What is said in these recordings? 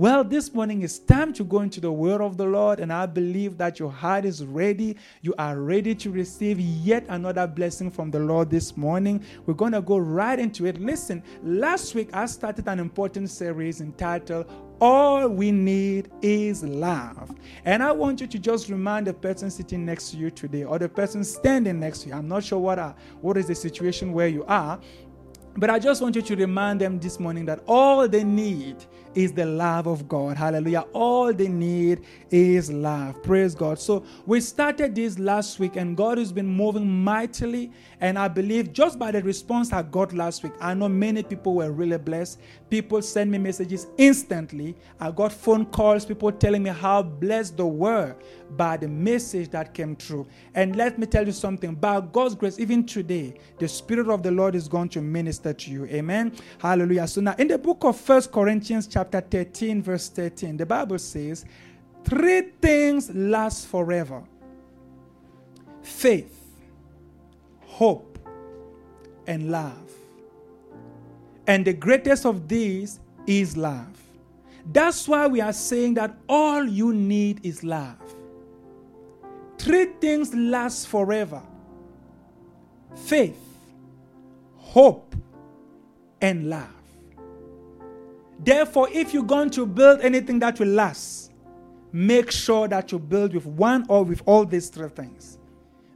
Well, this morning it's time to go into the word of the Lord, and I believe that your heart is ready. You are ready to receive yet another blessing from the Lord this morning. We're going to go right into it. Listen, last week I started an important series entitled all we need is love. And I want you to just remind the person sitting next to you today or the person standing next to you. I'm not sure what, are, what is the situation where you are, but I just want you to remind them this morning that all they need is the love of God. Hallelujah. All they need is love. Praise God. So we started this last week and God has been moving mightily. And I believe just by the response I got last week, I know many people were really blessed. People send me messages instantly. I got phone calls, people telling me how blessed they were by the message that came through. And let me tell you something by God's grace, even today, the Spirit of the Lord is going to minister to you. Amen. Hallelujah. So now in the book of First Corinthians, chapter 13, verse 13, the Bible says, Three things last forever faith, hope, and love. And the greatest of these is love. That's why we are saying that all you need is love. Three things last forever faith, hope, and love. Therefore, if you're going to build anything that will last, make sure that you build with one or with all these three things.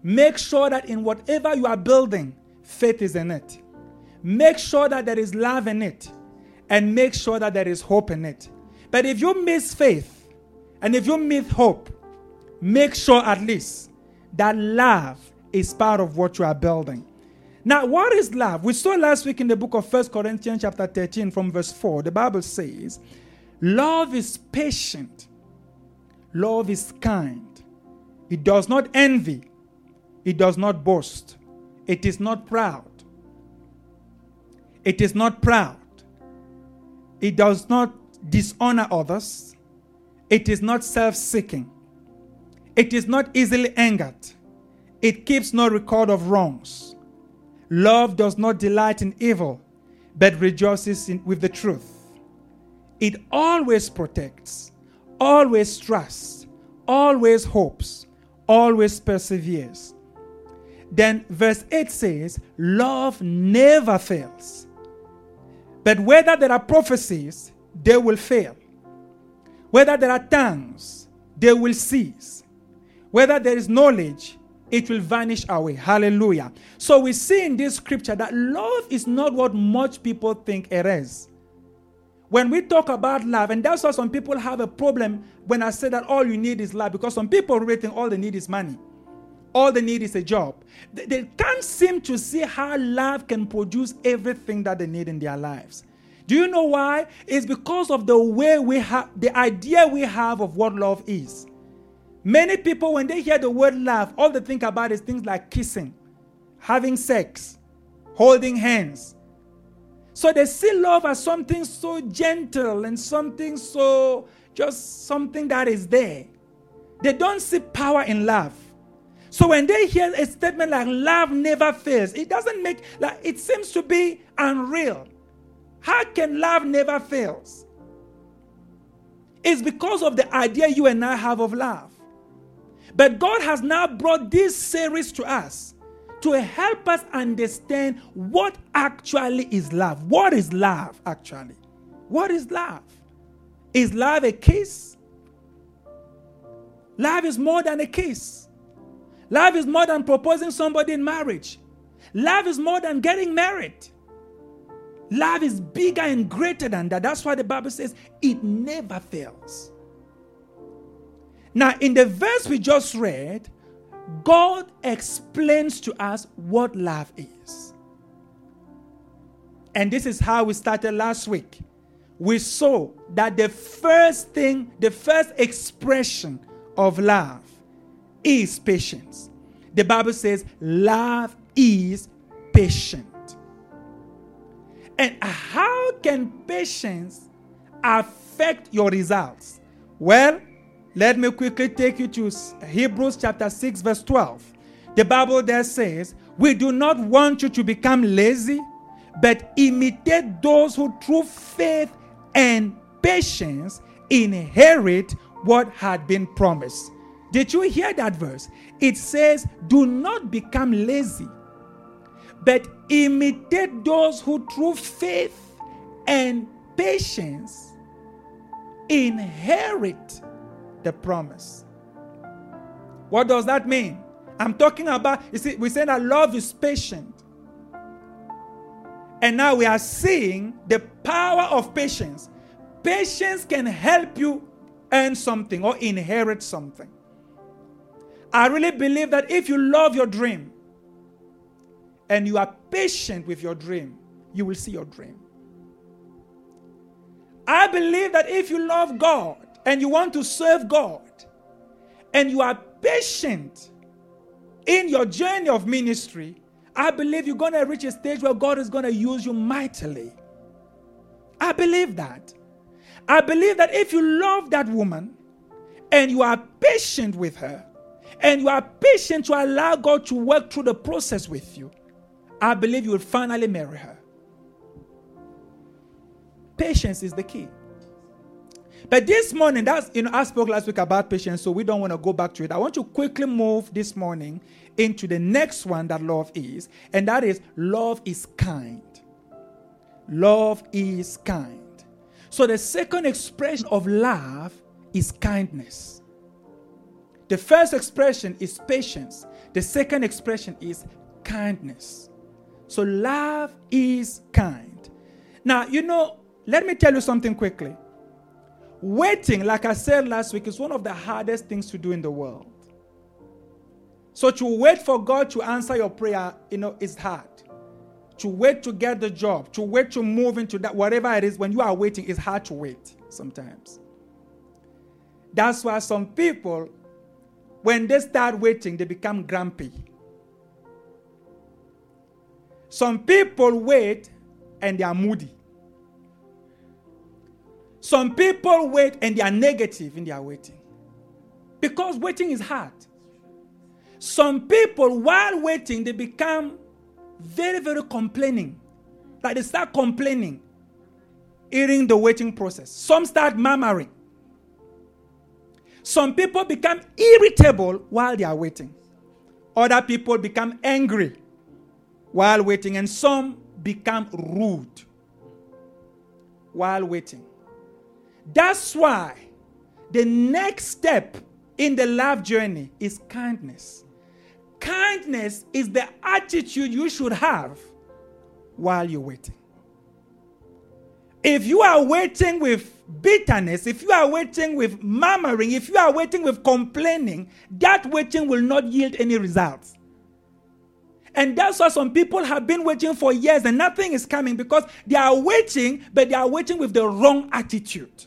Make sure that in whatever you are building, faith is in it. Make sure that there is love in it. And make sure that there is hope in it. But if you miss faith and if you miss hope, make sure at least that love is part of what you are building. Now, what is love? We saw last week in the book of First Corinthians, chapter 13, from verse 4. The Bible says, Love is patient, love is kind. It does not envy, it does not boast, it is not proud. It is not proud. It does not dishonor others. It is not self seeking. It is not easily angered. It keeps no record of wrongs. Love does not delight in evil, but rejoices in, with the truth. It always protects, always trusts, always hopes, always perseveres. Then verse 8 says, Love never fails. But whether there are prophecies, they will fail. Whether there are tongues, they will cease. Whether there is knowledge, it will vanish away. Hallelujah. So we see in this scripture that love is not what much people think it is. When we talk about love, and that's why some people have a problem when I say that all you need is love, because some people really think all they need is money. All they need is a job. They, they can't seem to see how love can produce everything that they need in their lives. Do you know why? It's because of the way we have, the idea we have of what love is. Many people, when they hear the word love, all they think about is things like kissing, having sex, holding hands. So they see love as something so gentle and something so just something that is there. They don't see power in love. So when they hear a statement like love never fails, it doesn't make like it seems to be unreal. How can love never fails? It's because of the idea you and I have of love. But God has now brought this series to us to help us understand what actually is love. What is love, actually? What is love? Is love a kiss? Love is more than a kiss. Love is more than proposing somebody in marriage. Love is more than getting married. Love is bigger and greater than that. That's why the Bible says it never fails. Now, in the verse we just read, God explains to us what love is. And this is how we started last week. We saw that the first thing, the first expression of love is patience. The Bible says love is patient. And how can patience affect your results? Well, let me quickly take you to Hebrews chapter 6, verse 12. The Bible there says, We do not want you to become lazy, but imitate those who through faith and patience inherit what had been promised. Did you hear that verse? It says, Do not become lazy, but imitate those who through faith and patience inherit the promise. What does that mean? I'm talking about, you see, we say that love is patient. And now we are seeing the power of patience. Patience can help you earn something or inherit something. I really believe that if you love your dream and you are patient with your dream, you will see your dream. I believe that if you love God and you want to serve God and you are patient in your journey of ministry, I believe you're going to reach a stage where God is going to use you mightily. I believe that. I believe that if you love that woman and you are patient with her and you are patient to allow God to work through the process with you, I believe you will finally marry her. Patience is the key. But this morning, that's you know, I spoke last week about patience, so we don't want to go back to it. I want to quickly move this morning into the next one that love is, and that is love is kind. Love is kind. So the second expression of love is kindness. The first expression is patience. The second expression is kindness. So love is kind. Now, you know, let me tell you something quickly. Waiting, like I said last week, is one of the hardest things to do in the world. So to wait for God to answer your prayer, you know, is hard. To wait to get the job, to wait to move into that, whatever it is, when you are waiting, it's hard to wait sometimes. That's why some people, when they start waiting, they become grumpy. Some people wait and they are moody. Some people wait and they are negative in their waiting. Because waiting is hard. Some people, while waiting, they become very, very complaining. Like they start complaining during the waiting process. Some start murmuring. Some people become irritable while they are waiting. Other people become angry while waiting. And some become rude while waiting. That's why the next step in the love journey is kindness. Kindness is the attitude you should have while you're waiting. If you are waiting with bitterness, if you are waiting with murmuring, if you are waiting with complaining, that waiting will not yield any results. And that's why some people have been waiting for years and nothing is coming because they are waiting, but they are waiting with the wrong attitude.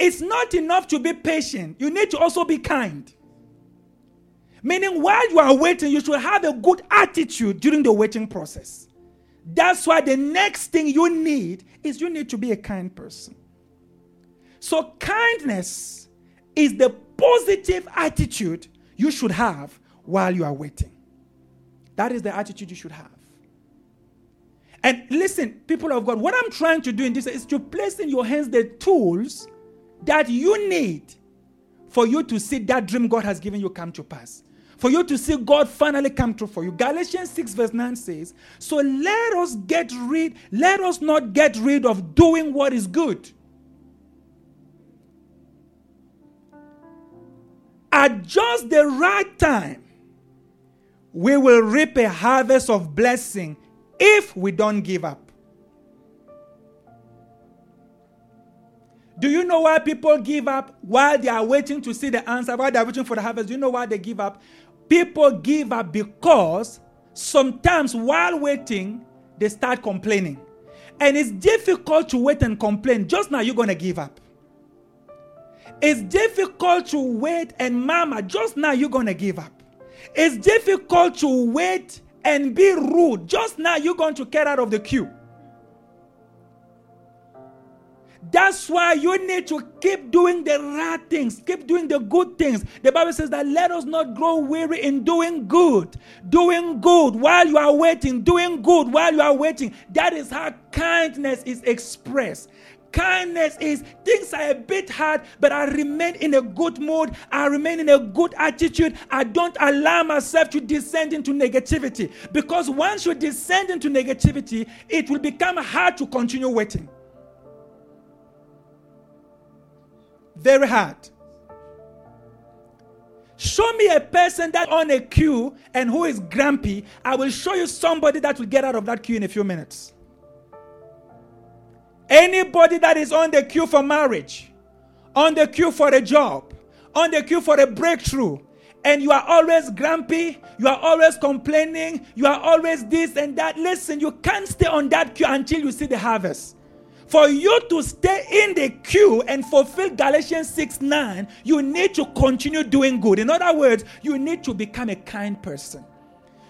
It's not enough to be patient, you need to also be kind. Meaning, while you are waiting, you should have a good attitude during the waiting process. That's why the next thing you need is you need to be a kind person. So, kindness is the positive attitude you should have while you are waiting. That is the attitude you should have. And listen, people of God, what I'm trying to do in this is to place in your hands the tools that you need for you to see that dream God has given you come to pass. For you to see God finally come true for you. Galatians 6, verse 9 says, So let us get rid, let us not get rid of doing what is good. At just the right time, we will reap a harvest of blessing if we don't give up. Do you know why people give up while they are waiting to see the answer, while they are waiting for the harvest? Do you know why they give up? People give up because sometimes while waiting, they start complaining. And it's difficult to wait and complain. Just now, you're going to give up. It's difficult to wait and mama. Just now, you're going to give up. It's difficult to wait and be rude. Just now, you're going to get out of the queue. That's why you need to keep doing the right things, keep doing the good things. The Bible says that let us not grow weary in doing good. Doing good while you are waiting, doing good while you are waiting. That is how kindness is expressed. Kindness is things are a bit hard, but I remain in a good mood. I remain in a good attitude. I don't allow myself to descend into negativity. Because once you descend into negativity, it will become hard to continue waiting. Very hard. Show me a person that on a queue and who is grumpy. I will show you somebody that will get out of that queue in a few minutes. Anybody that is on the queue for marriage, on the queue for a job, on the queue for a breakthrough, and you are always grumpy, you are always complaining, you are always this and that. Listen, you can't stay on that queue until you see the harvest. For you to stay in the queue and fulfill Galatians 6 9, you need to continue doing good. In other words, you need to become a kind person.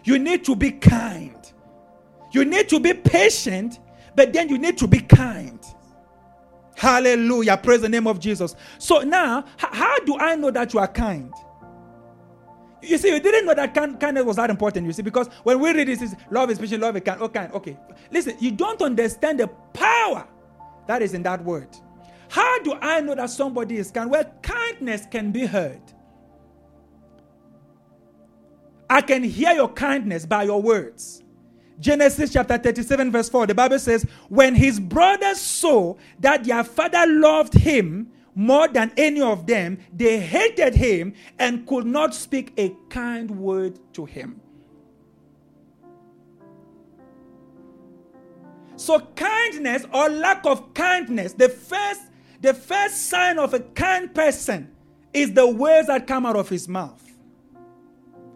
You need to be kind. You need to be patient but then you need to be kind. Hallelujah. Praise the name of Jesus. So now, how do I know that you are kind? You see, you didn't know that kind, kindness was that important, you see, because when we read this, love is patient, love is kind. Oh, kind. Okay. Listen, you don't understand the power that is in that word. How do I know that somebody is kind? Well, kindness can be heard. I can hear your kindness by your words. Genesis chapter 37, verse 4, the Bible says, When his brothers saw that their father loved him more than any of them, they hated him and could not speak a kind word to him. So, kindness or lack of kindness, the first, the first sign of a kind person is the words that come out of his mouth.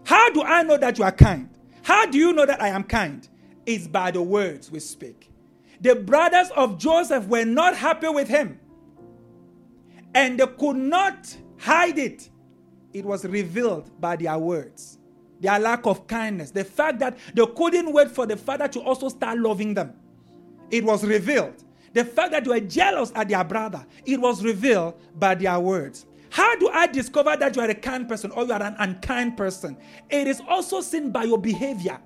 How do I know that you are kind? How do you know that I am kind? is by the words we speak. The brothers of Joseph were not happy with him, and they could not hide it. It was revealed by their words, their lack of kindness, the fact that they couldn't wait for the father to also start loving them. It was revealed. The fact that they were jealous at their brother, it was revealed by their words. How do I discover that you are a kind person or you are an unkind person? It is also seen by your behavior.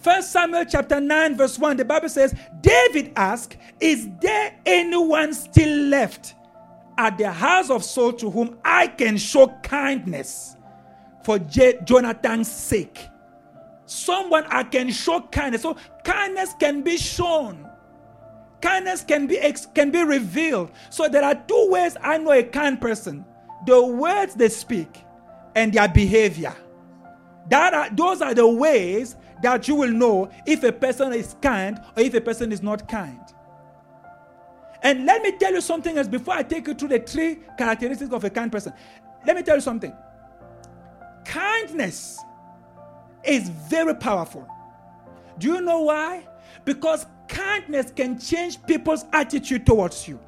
First Samuel chapter 9, verse 1, the Bible says, David asked, Is there anyone still left at the house of Saul to whom I can show kindness for J- Jonathan's sake? Someone I can show kindness. So kindness can be shown. Kindness can be can be revealed. So there are two ways I know a kind person: the words they speak and their behavior. That are, those are the ways that you will know if a person is kind or if a person is not kind. And let me tell you something else before I take you through the three characteristics of a kind person. Let me tell you something. Kindness is very powerful. Do you know why? Because kindness can change people's attitude towards you.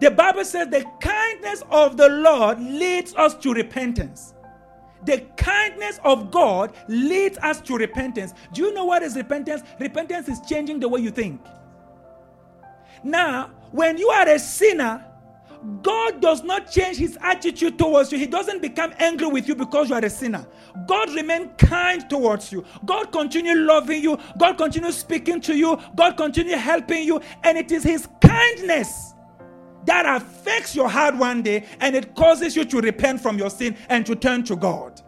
The Bible says the kindness of the Lord leads us to repentance. The kindness of God leads us to repentance. Do you know what is repentance? Repentance is changing the way you think. Now, when you are a sinner, God does not change his attitude towards you. He doesn't become angry with you because you are a sinner. God remains kind towards you. God continue loving you. God continue speaking to you. God continue helping you. And it is his kindness that affects your heart one day and it causes you to repent from your sin and to turn to God.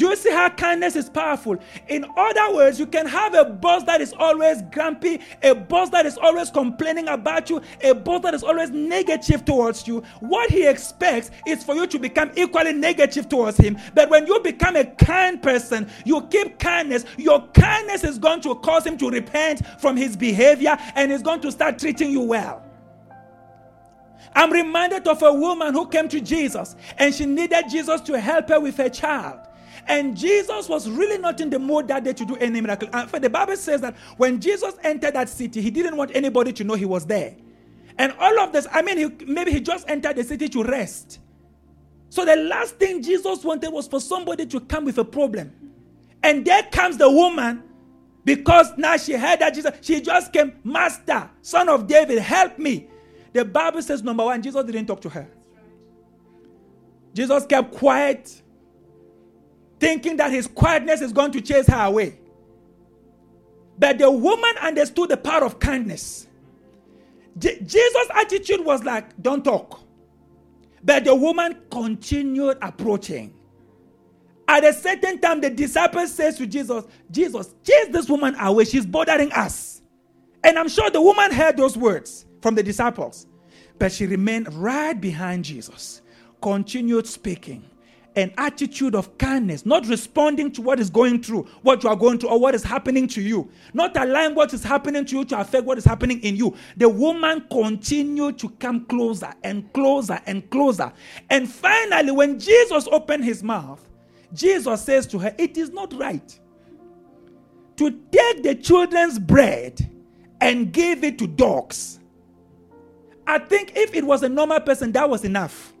Do you see how kindness is powerful? In other words, you can have a boss that is always grumpy, a boss that is always complaining about you, a boss that is always negative towards you. What he expects is for you to become equally negative towards him. But when you become a kind person, you keep kindness, your kindness is going to cause him to repent from his behavior and is going to start treating you well. I'm reminded of a woman who came to Jesus and she needed Jesus to help her with her child. And Jesus was really not in the mood that day to do any miracle. And the Bible says that when Jesus entered that city, he didn't want anybody to know he was there. And all of this, I mean, he, maybe he just entered the city to rest. So the last thing Jesus wanted was for somebody to come with a problem. And there comes the woman because now she heard that Jesus, she just came, Master, son of David, help me. The Bible says, number one, Jesus didn't talk to her. Jesus kept quiet, thinking that his quietness is going to chase her away. But the woman understood the power of kindness. Je- Jesus' attitude was like, don't talk. But the woman continued approaching. At a certain time, the disciples says to Jesus, Jesus, chase this woman away. She's bothering us. And I'm sure the woman heard those words from the disciples. But she remained right behind Jesus, continued speaking an attitude of kindness, not responding to what is going through, what you are going through, or what is happening to you, not allowing what is happening to you to affect what is happening in you. The woman continued to come closer and closer and closer. And finally, when Jesus opened his mouth, Jesus says to her, It is not right to take the children's bread and give it to dogs. I think if it was a normal person, that was enough.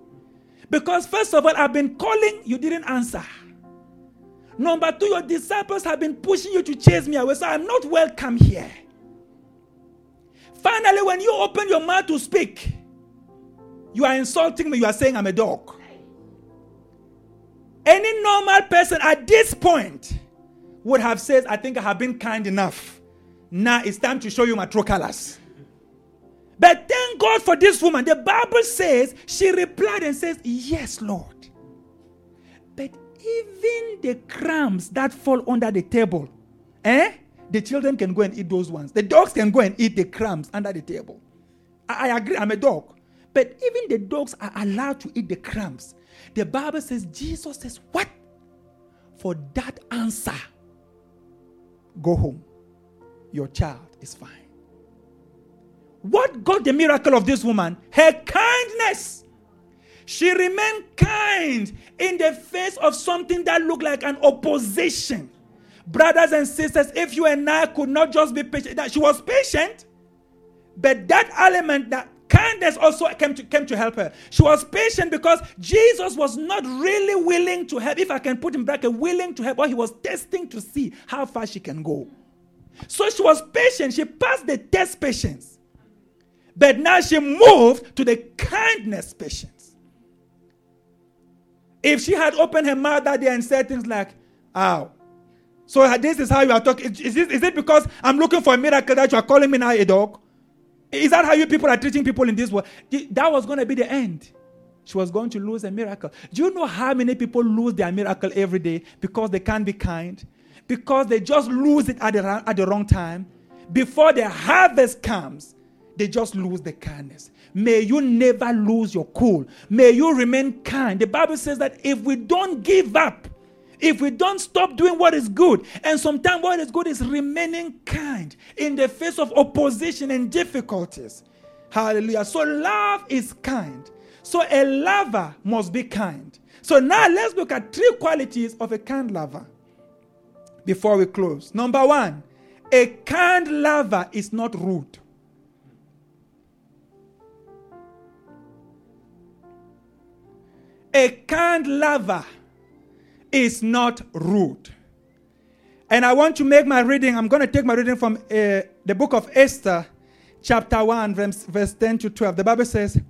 Because, first of all, I've been calling, you didn't answer. Number two, your disciples have been pushing you to chase me away, so I'm not welcome here. Finally, when you open your mouth to speak, you are insulting me, you are saying I'm a dog. Any normal person at this point would have said, I think I have been kind enough. Now it's time to show you my true colors. But thank God for this woman. The Bible says she replied and says, Yes, Lord. But even the crumbs that fall under the table, eh? The children can go and eat those ones. The dogs can go and eat the crumbs under the table. I, I agree, I'm a dog. But even the dogs are allowed to eat the crumbs. The Bible says, Jesus says, What? For that answer, go home. Your child is fine. What got the miracle of this woman? Her kindness. She remained kind in the face of something that looked like an opposition. Brothers and sisters, if you and I could not just be patient, that she was patient, but that element, that kindness also came to, came to help her. She was patient because Jesus was not really willing to help, if I can put in bracket, willing to help, but he was testing to see how far she can go. So she was patient. She passed the test patience. But now she moved to the kindness patience. If she had opened her mouth that day and said things like, "Ow," so uh, this is how you are talking. Is, it, is it because I'm looking for a miracle that you are calling me now a dog? Is that how you people are treating people in this world? That was going to be the end. She was going to lose a miracle. Do you know how many people lose their miracle every day because they can't be kind? Because they just lose it at the, at the wrong time. Before the harvest comes, they just lose the kindness. May you never lose your cool. May you remain kind. The Bible says that if we don't give up, if we don't stop doing what is good, and sometimes what is good is remaining kind in the face of opposition and difficulties. Hallelujah. So love is kind. So a lover must be kind. So now let's look at three qualities of a kind lover before we close. Number one, a kind lover is not rude. A kind lover is not rude. And I want to make my reading, I'm going to take my reading from uh, the book of Esther, chapter 1, verse, verse 10 to 12. The Bible says,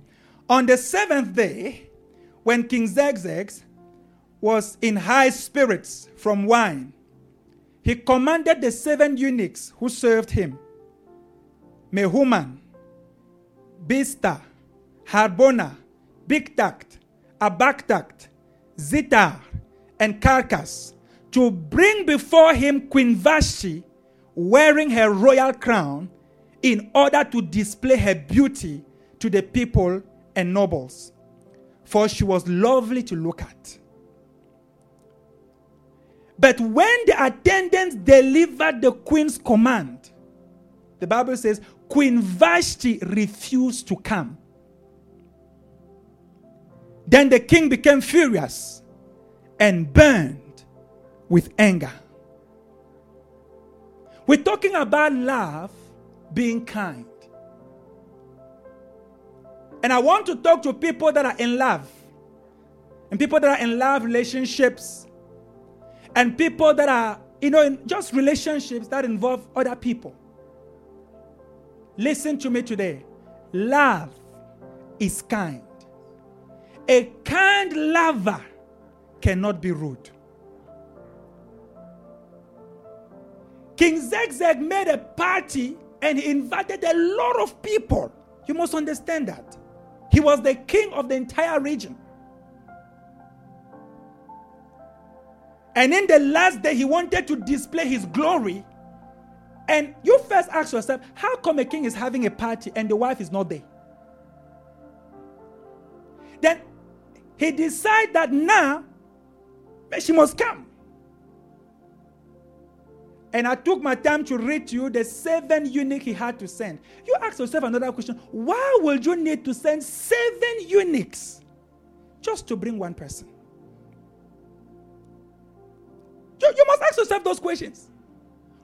On the seventh day, when King Xerxes was in high spirits from wine, he commanded the seven eunuchs who served him Mehuman, Biztha, Harbona, Bigtha, Abagtha, Zethar, and Karkas to bring before him Queen Vashti wearing her royal crown in order to display her beauty to the people and nobles, for she was lovely to look at. But when the attendants delivered the queen's command, the Bible says Queen Vashti refused to come. Then the king became furious and burned with anger. We're talking about love being kind. And I want to talk to people that are in love, and people that are in love relationships, and people that are, you know, in just relationships that involve other people. Listen to me today. Love is kind. A kind lover cannot be rude. King Zegzeg made a party and he invited a lot of people. You must understand that. He was the king of the entire region. And in the last day, he wanted to display his glory. And you first ask yourself, how come a king is having a party and the wife is not there? Then he decided that now she must come. And I took my time to read to you the seven eunuchs he had to send. You ask yourself another question why would you need to send seven eunuchs just to bring one person? You, you must ask yourself those questions.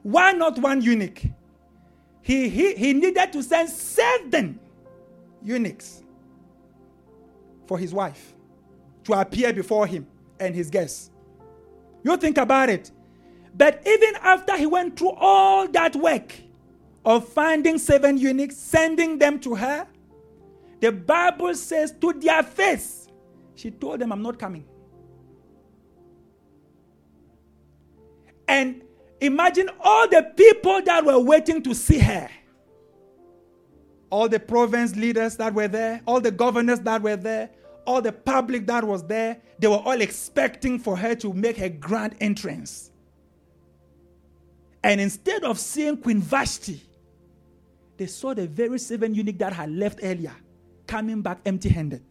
Why not one eunuch? He, he, he needed to send seven eunuchs for his wife to appear before him and his guests. You think about it. But even after he went through all that work of finding seven eunuchs, sending them to her, the Bible says to their face, she told them, I'm not coming. And imagine all the people that were waiting to see her. All the province leaders that were there, all the governors that were there, all the public that was there, they were all expecting for her to make a grand entrance. And instead of seeing Queen Vashti, they saw the very seven eunuch that had left earlier coming back empty handed.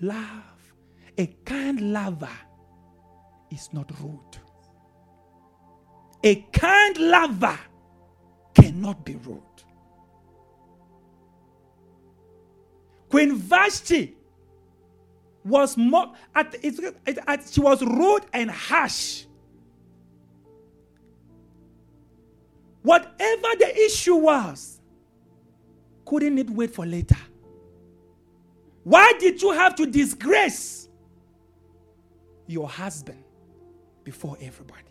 Love, a kind lover, is not rude. A kind lover cannot be rude. Queen Vashti was more, at, at, at, she was rude and harsh. Whatever the issue was, couldn't it wait for later? Why did you have to disgrace your husband before everybody?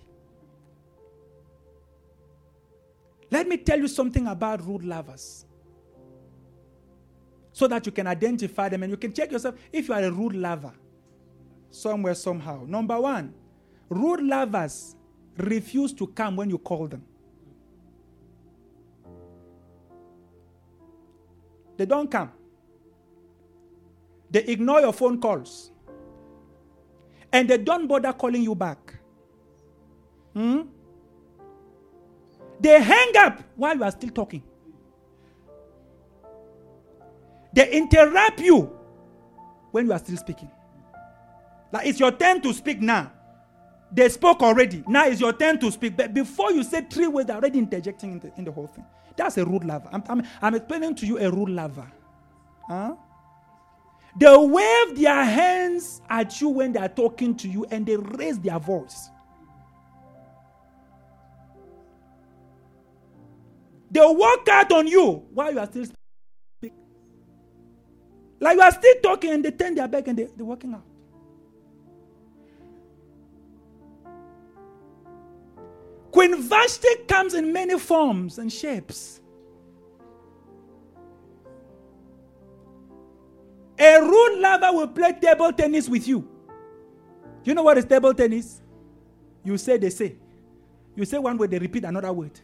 Let me tell you something about rude lovers so that you can identify them and you can check yourself if you are a rude lover somewhere, somehow. Number one, rude lovers refuse to come when you call them. They don't come. They ignore your phone calls. And they don't bother calling you back. Hmm? They hang up while you are still talking. They interrupt you when you are still speaking. Like it's your turn to speak now. They spoke already. Now it's your turn to speak. But before you say three words, they're already interjecting in the, in the whole thing. That's a rude lover. I'm, I'm, I'm explaining to you a rude lover. Huh? They wave their hands at you when they are talking to you and they raise their voice. They walk out on you while you are still speaking. Like you are still talking and they turn their back and they, they're walking out. Queen Vashti comes in many forms and shapes. A rude lover will play table tennis with you. You know what is table tennis? You say, they say. You say one word, they repeat another word.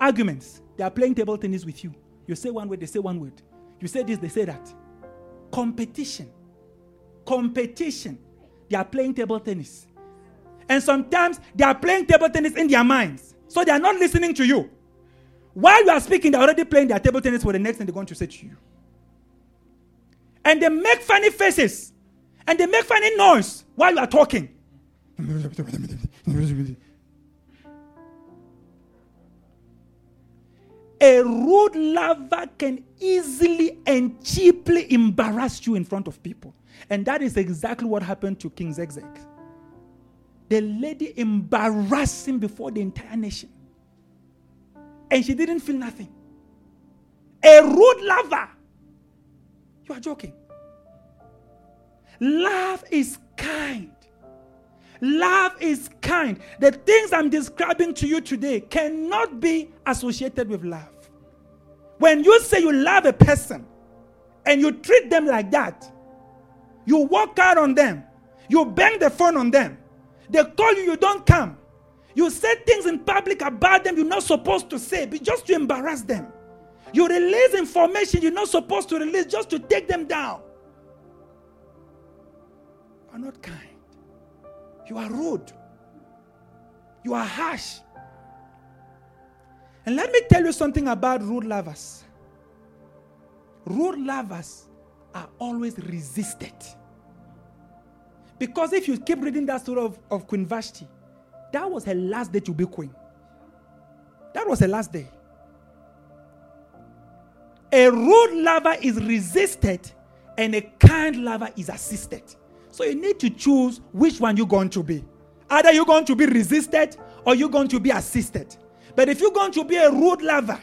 Arguments. They are playing table tennis with you. You say one word, they say one word. You say this, they say that. Competition. Competition. They are playing table tennis. And sometimes they are playing table tennis in their minds. So they are not listening to you. While you are speaking, they're already playing their table tennis for the next thing they're going to say to you. And they make funny faces. And they make funny noise while you are talking. A rude lover can easily and cheaply embarrass you in front of people. And that is exactly what happened to King Zegzeg the lady embarrassed him before the entire nation. And she didn't feel nothing. A rude lover. You are joking. Love is kind. Love is kind. The things I'm describing to you today cannot be associated with love. When you say you love a person and you treat them like that, you walk out on them, you bang the phone on them, They call you, you don't come. You say things in public about them you're not supposed to say, but just to embarrass them. You release information you're not supposed to release just to take them down. Are not kind. You are rude. You are harsh. And let me tell you something about rude lovers. Rude lovers are always resisted. Because if you keep reading that story of, of Queen Vashti, that was her last day to be queen. That was her last day. A rude lover is resisted and a kind lover is assisted. So you need to choose which one you're going to be. Either you're going to be resisted or you're going to be assisted. But if you're going to be a rude lover,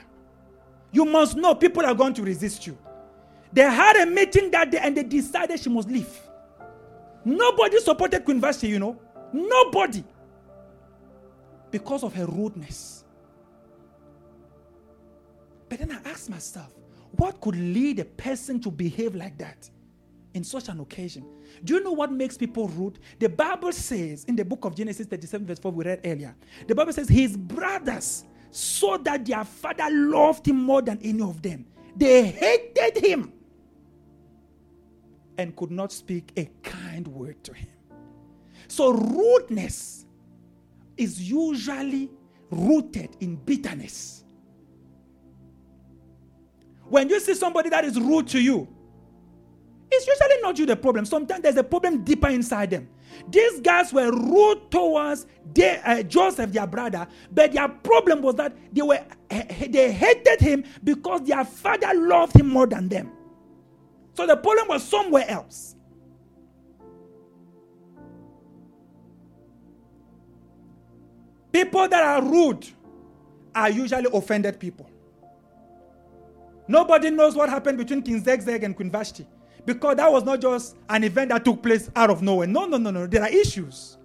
you must know people are going to resist you. They had a meeting that day and they decided she must leave. Nobody supported Queen Vashti, you know. Nobody. Because of her rudeness. But then I asked myself, what could lead a person to behave like that in such an occasion? Do you know what makes people rude? The Bible says in the book of Genesis 37, verse 4, we read earlier, the Bible says his brothers saw that their father loved him more than any of them. They hated him and could not speak a kind word to him. So, rudeness is usually rooted in bitterness. When you see somebody that is rude to you, it's usually not you the problem. Sometimes there's a problem deeper inside them. These guys were rude towards uh, Joseph, their brother, but their problem was that they were they hated him because their father loved him more than them. So the problem was somewhere else. People that are rude are usually offended people. Nobody knows what happened between King Zegzeg and Queen Vashti because that was not just an event that took place out of nowhere. No, no, no, no. There are issues.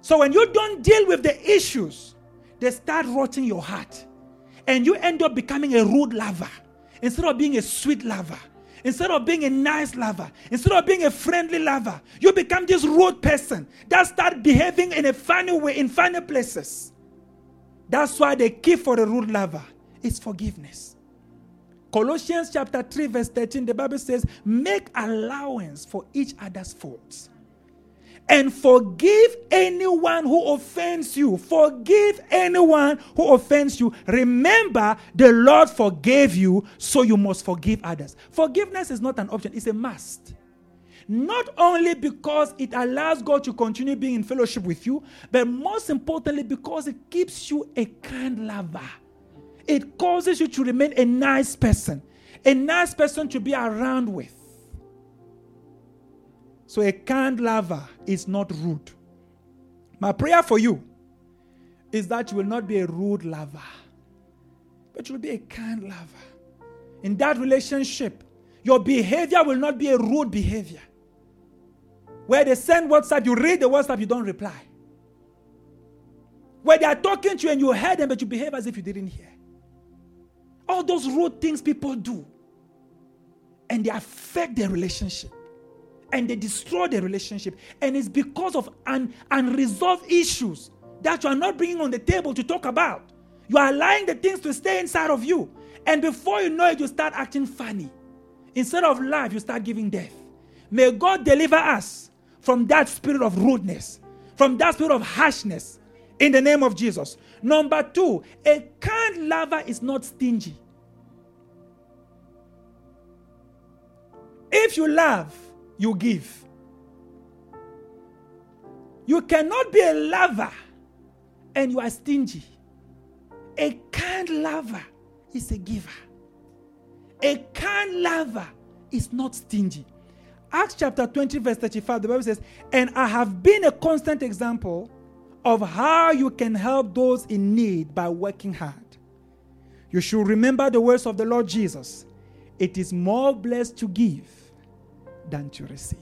So when you don't deal with the issues, they start rotting your heart. And you end up becoming a rude lover instead of being a sweet lover. Instead of being a nice lover, instead of being a friendly lover, you become this rude person that start behaving in a funny way in funny places. That's why the key for a rude lover is forgiveness. Colossians chapter 3, verse 13, the Bible says, Make allowance for each other's faults and forgive anyone who offends you. Forgive anyone who offends you. Remember, the Lord forgave you, so you must forgive others. Forgiveness is not an option, it's a must. Not only because it allows God to continue being in fellowship with you, but most importantly, because it keeps you a kind lover. It causes you to remain a nice person, a nice person to be around with. So, a kind lover is not rude. My prayer for you is that you will not be a rude lover, but you will be a kind lover. In that relationship, your behavior will not be a rude behavior. Where they send WhatsApp, you read the WhatsApp, you don't reply. Where they are talking to you and you heard them, but you behave as if you didn't hear. All those rude things people do. And they affect their relationship. And they destroy their relationship. And it's because of un- unresolved issues that you are not bringing on the table to talk about. You are allowing the things to stay inside of you. And before you know it, you start acting funny. Instead of life, you start giving death. May God deliver us from that spirit of rudeness, from that spirit of harshness, in the name of Jesus. Number two, a kind lover is not stingy. If you love, you give. You cannot be a lover and you are stingy. A kind lover is a giver. A kind lover is not stingy. Acts chapter 20, verse 35, the Bible says, And I have been a constant example of how you can help those in need by working hard. You should remember the words of the Lord Jesus it is more blessed to give than to receive.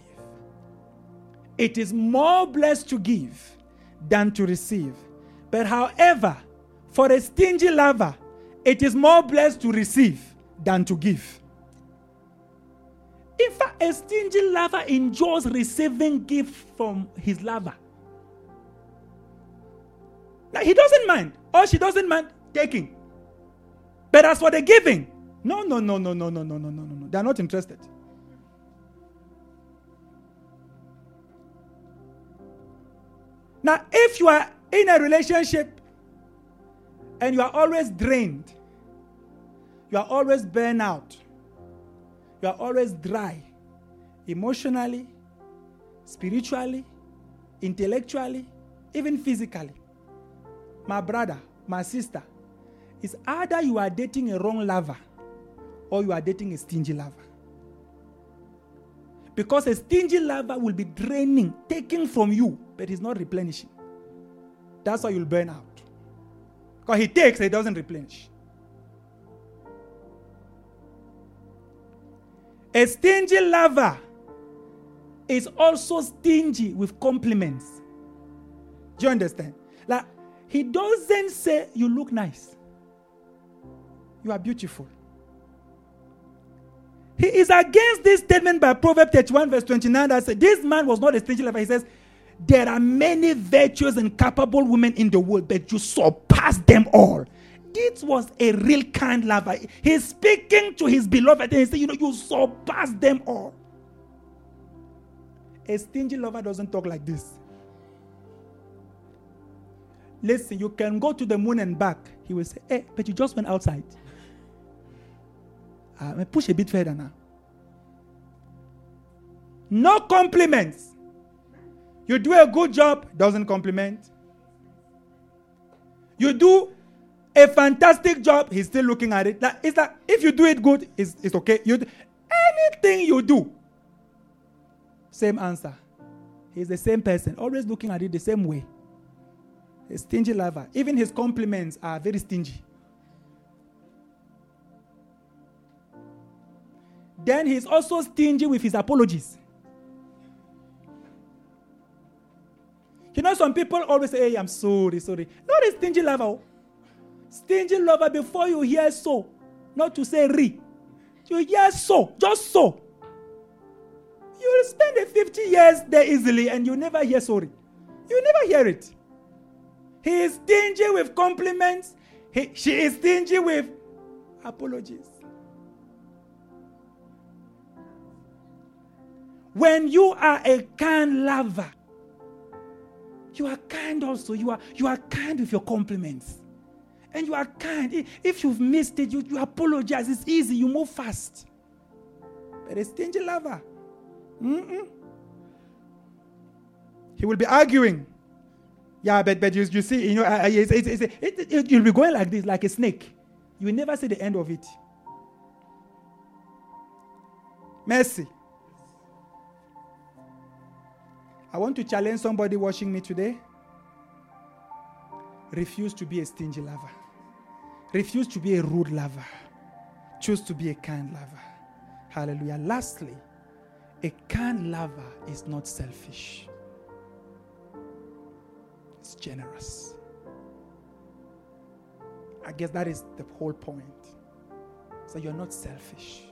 It is more blessed to give than to receive. But however, for a stingy lover, it is more blessed to receive than to give. In fact, a stingy lover enjoys receiving gift from his lover. Now, he doesn't mind, or she doesn't mind taking. But as for the giving, no, no, no, no, no, no, no, no, no, no. No. They are not interested. Now, if you are in a relationship and you are always drained, you are always burned out, you are always dry, emotionally, spiritually, intellectually, even physically. My brother, my sister, it's either you are dating a wrong lover or you are dating a stingy lover. Because a stingy lover will be draining, taking from you, but he's not replenishing. That's why you'll burn out. Because he takes, he doesn't replenish. A stingy lover is also stingy with compliments. Do you understand? Like, he doesn't say, You look nice. You are beautiful. He is against this statement by Proverbs 31, verse 29 that says, This man was not a stingy lover. He says, There are many virtuous and capable women in the world, but you surpass them all. This was a real kind lover. He's speaking to his beloved and he said, You know, you surpass them all. A stingy lover doesn't talk like this. Listen, you can go to the moon and back. He will say, Hey, but you just went outside. Uh, push a bit further now. No compliments. You do a good job, doesn't compliment. You do a fantastic job, he's still looking at it. That, it's like if you do it good, it's, it's okay. You do, anything you do, same answer. He's the same person, always looking at it the same way. A stingy lover. Even his compliments are very stingy. Then he's also stingy with his apologies. You know, some people always say, Hey, I'm sorry, sorry. Not a stingy lover. Oh. Stingy lover, before you hear so, not to say re, you hear so, just so. You will spend a 50 years there easily and you never hear sorry. You never hear it. He is stingy with compliments. He, she is stingy with apologies. When you are a kind lover, you are kind also. You are, you are kind with your compliments and you are kind. If you've missed it, you, you apologize. It's easy. You move fast. But a stingy lover, mm-mm. he will be arguing. Yeah, but, but you, you see, you know, it's, it's, it's, it, it, you'll be going like this, like a snake. You will never see the end of it. Mercy. I want to challenge somebody watching me today. Refuse to be a stingy lover. Refuse to be a rude lover. Choose to be a kind lover. Hallelujah. Lastly, a kind lover is not selfish, generous. I guess that is the whole point. So you're not selfish.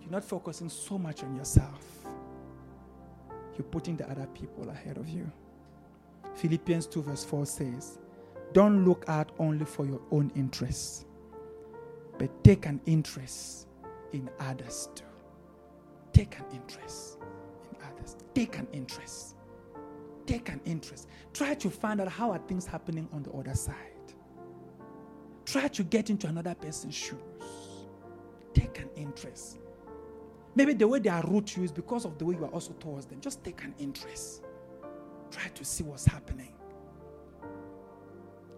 You're not focusing so much on yourself. You're putting the other people ahead of you. Philippians 2, verse 4 says, don't look out only for your own interests, but take an interest in others too. Take an interest in others. Take an interest. Take an interest. Try to find out how are things happening on the other side. Try to get into another person's shoes. Take an interest. Maybe the way they are rude to you is because of the way you are also towards them. Just take an interest. Try to see what's happening.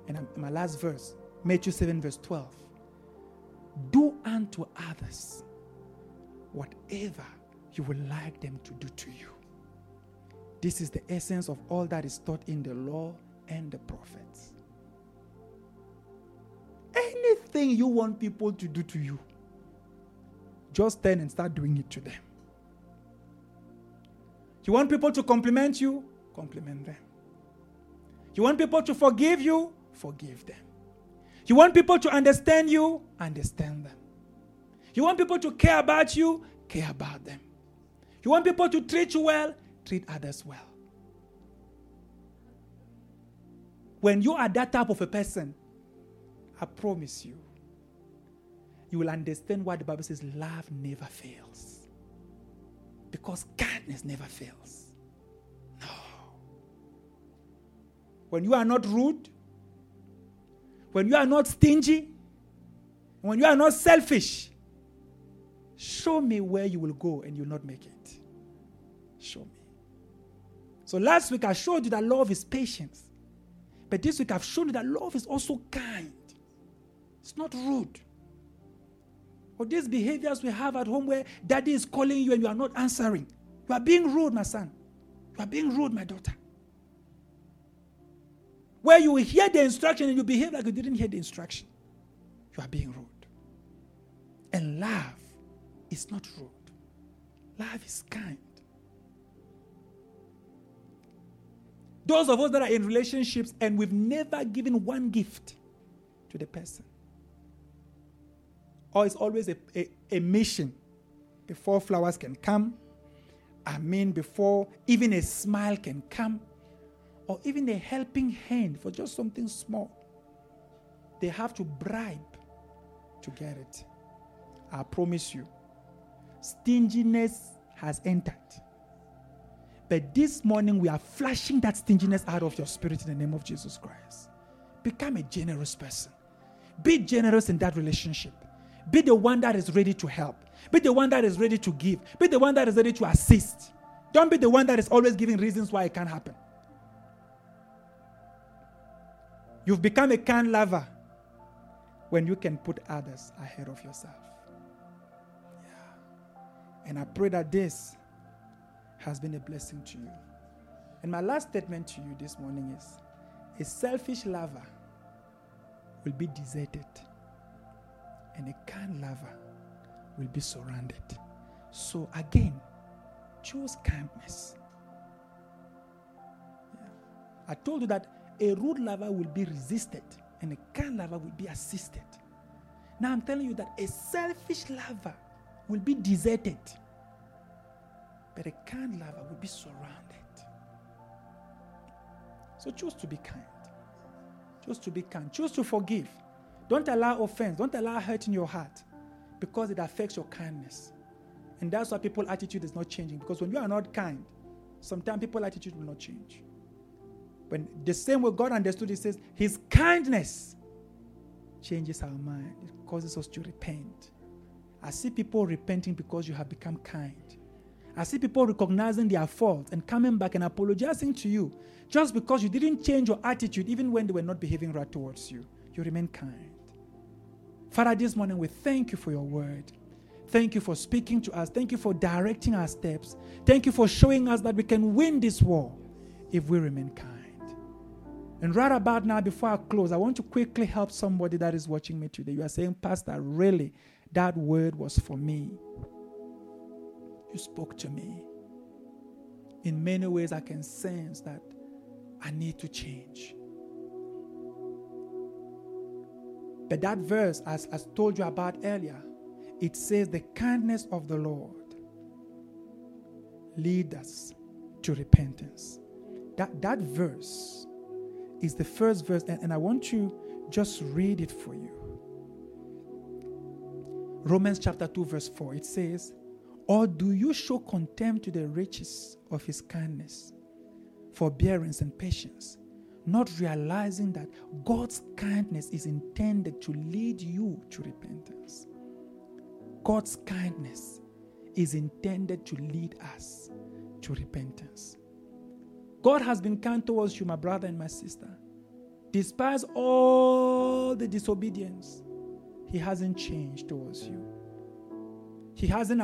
And my last verse, Matthew 7, verse 12. Do unto others whatever you would like them to do to you. This is the essence of all that is taught in the law and the prophets. Anything you want people to do to you, just turn and start doing it to them. You want people to compliment you? Compliment them. You want people to forgive you? Forgive them. You want people to understand you? Understand them. You want people to care about you? Care about them. You want people to treat you well? Treat others well. When you are that type of a person, I promise you, you will understand why the Bible says love never fails. Because kindness never fails. No. When you are not rude, when you are not stingy, when you are not selfish, show me where you will go and you'll not make it. Show me. So last week I showed you that love is patience. But this week I've shown you that love is also kind. It's not rude. Or these behaviors we have at home where daddy is calling you and you are not answering. You are being rude, my son. You are being rude, my daughter. Where you hear the instruction and you behave like you didn't hear the instruction. You are being rude. And love is not rude, love is kind. Those of us that are in relationships and we've never given one gift to the person, or it's always a, a, a mission before flowers can come. I mean, before even a smile can come, or even a helping hand for just something small. They have to bribe to get it. I promise you, stinginess has entered. But this morning, we are flashing that stinginess out of your spirit in the name of Jesus Christ. Become a generous person. Be generous in that relationship. Be the one that is ready to help. Be the one that is ready to give. Be the one that is ready to assist. Don't be the one that is always giving reasons why it can't happen. You've become a kind lover when you can put others ahead of yourself. Yeah. And I pray that this has been a blessing to you. And my last statement to you this morning is a selfish lover will be deserted, and a kind lover will be surrounded. So, again, choose kindness. Yeah. I told you that a rude lover will be resisted, and a kind lover will be assisted. Now, I'm telling you that a selfish lover will be deserted but a kind lover will be surrounded. So choose to be kind. Choose to be kind. Choose to forgive. Don't allow offense. Don't allow hurt in your heart because it affects your kindness. And that's why people's attitude is not changing. Because when you are not kind, sometimes people's attitude will not change. When the same way God understood, He says, His kindness changes our mind. It causes us to repent. I see people repenting because you have become kind. I see people recognizing their faults and coming back and apologizing to you just because you didn't change your attitude even when they were not behaving right towards you. You remain kind. Father, this morning we thank you for your word. Thank you for speaking to us. Thank you for directing our steps. Thank you for showing us that we can win this war if we remain kind. And right about now, before I close, I want to quickly help somebody that is watching me today. You are saying, Pastor, really, that word was for me. You spoke to me. In many ways, I can sense that I need to change. But that verse, as I told you about earlier, it says, The kindness of the Lord lead us to repentance. That, that verse is the first verse, and, and I want to just read it for you. Romans chapter 2, verse 4, it says, or do you show contempt to the riches of his kindness, forbearance, and patience, not realizing that God's kindness is intended to lead you to repentance? God's kindness is intended to lead us to repentance. God has been kind towards you, my brother and my sister. Despite all the disobedience, He hasn't changed towards you. He hasn't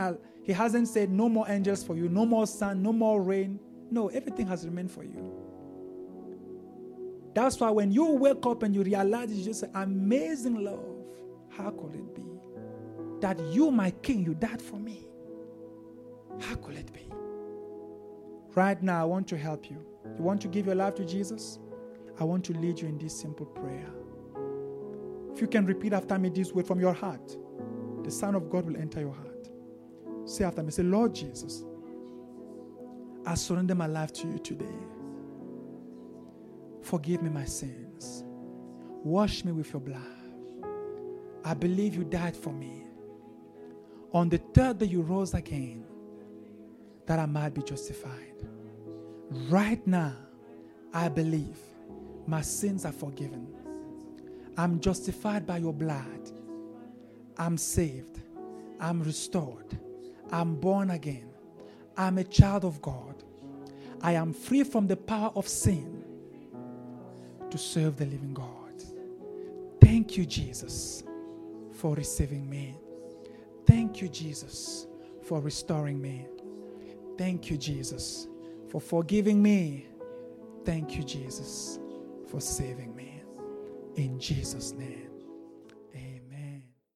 he hasn't said, No more angels for you, no more sun, no more rain. No, everything has remained for you. That's why when you wake up and you realize it's just amazing love, how could it be? That you, my king, you died for me. How could it be? Right now, I want to help you. You want to give your life to Jesus? I want to lead you in this simple prayer. If you can repeat after me this word from your heart the Son of God will enter your heart. Say after me, say, Lord Jesus, I surrender my life to you today. Forgive me my sins. Wash me with your blood. I believe you died for me. On the third day, you rose again that I might be justified. Right now, I believe my sins are forgiven. I'm justified by your blood. I'm saved. I'm restored. I'm born again. I'm a child of God. I am free from the power of sin to serve the living God. Thank you, Jesus, for receiving me. Thank you, Jesus, for restoring me. Thank you, Jesus, for forgiving me. Thank you, Jesus, for saving me. In Jesus' name.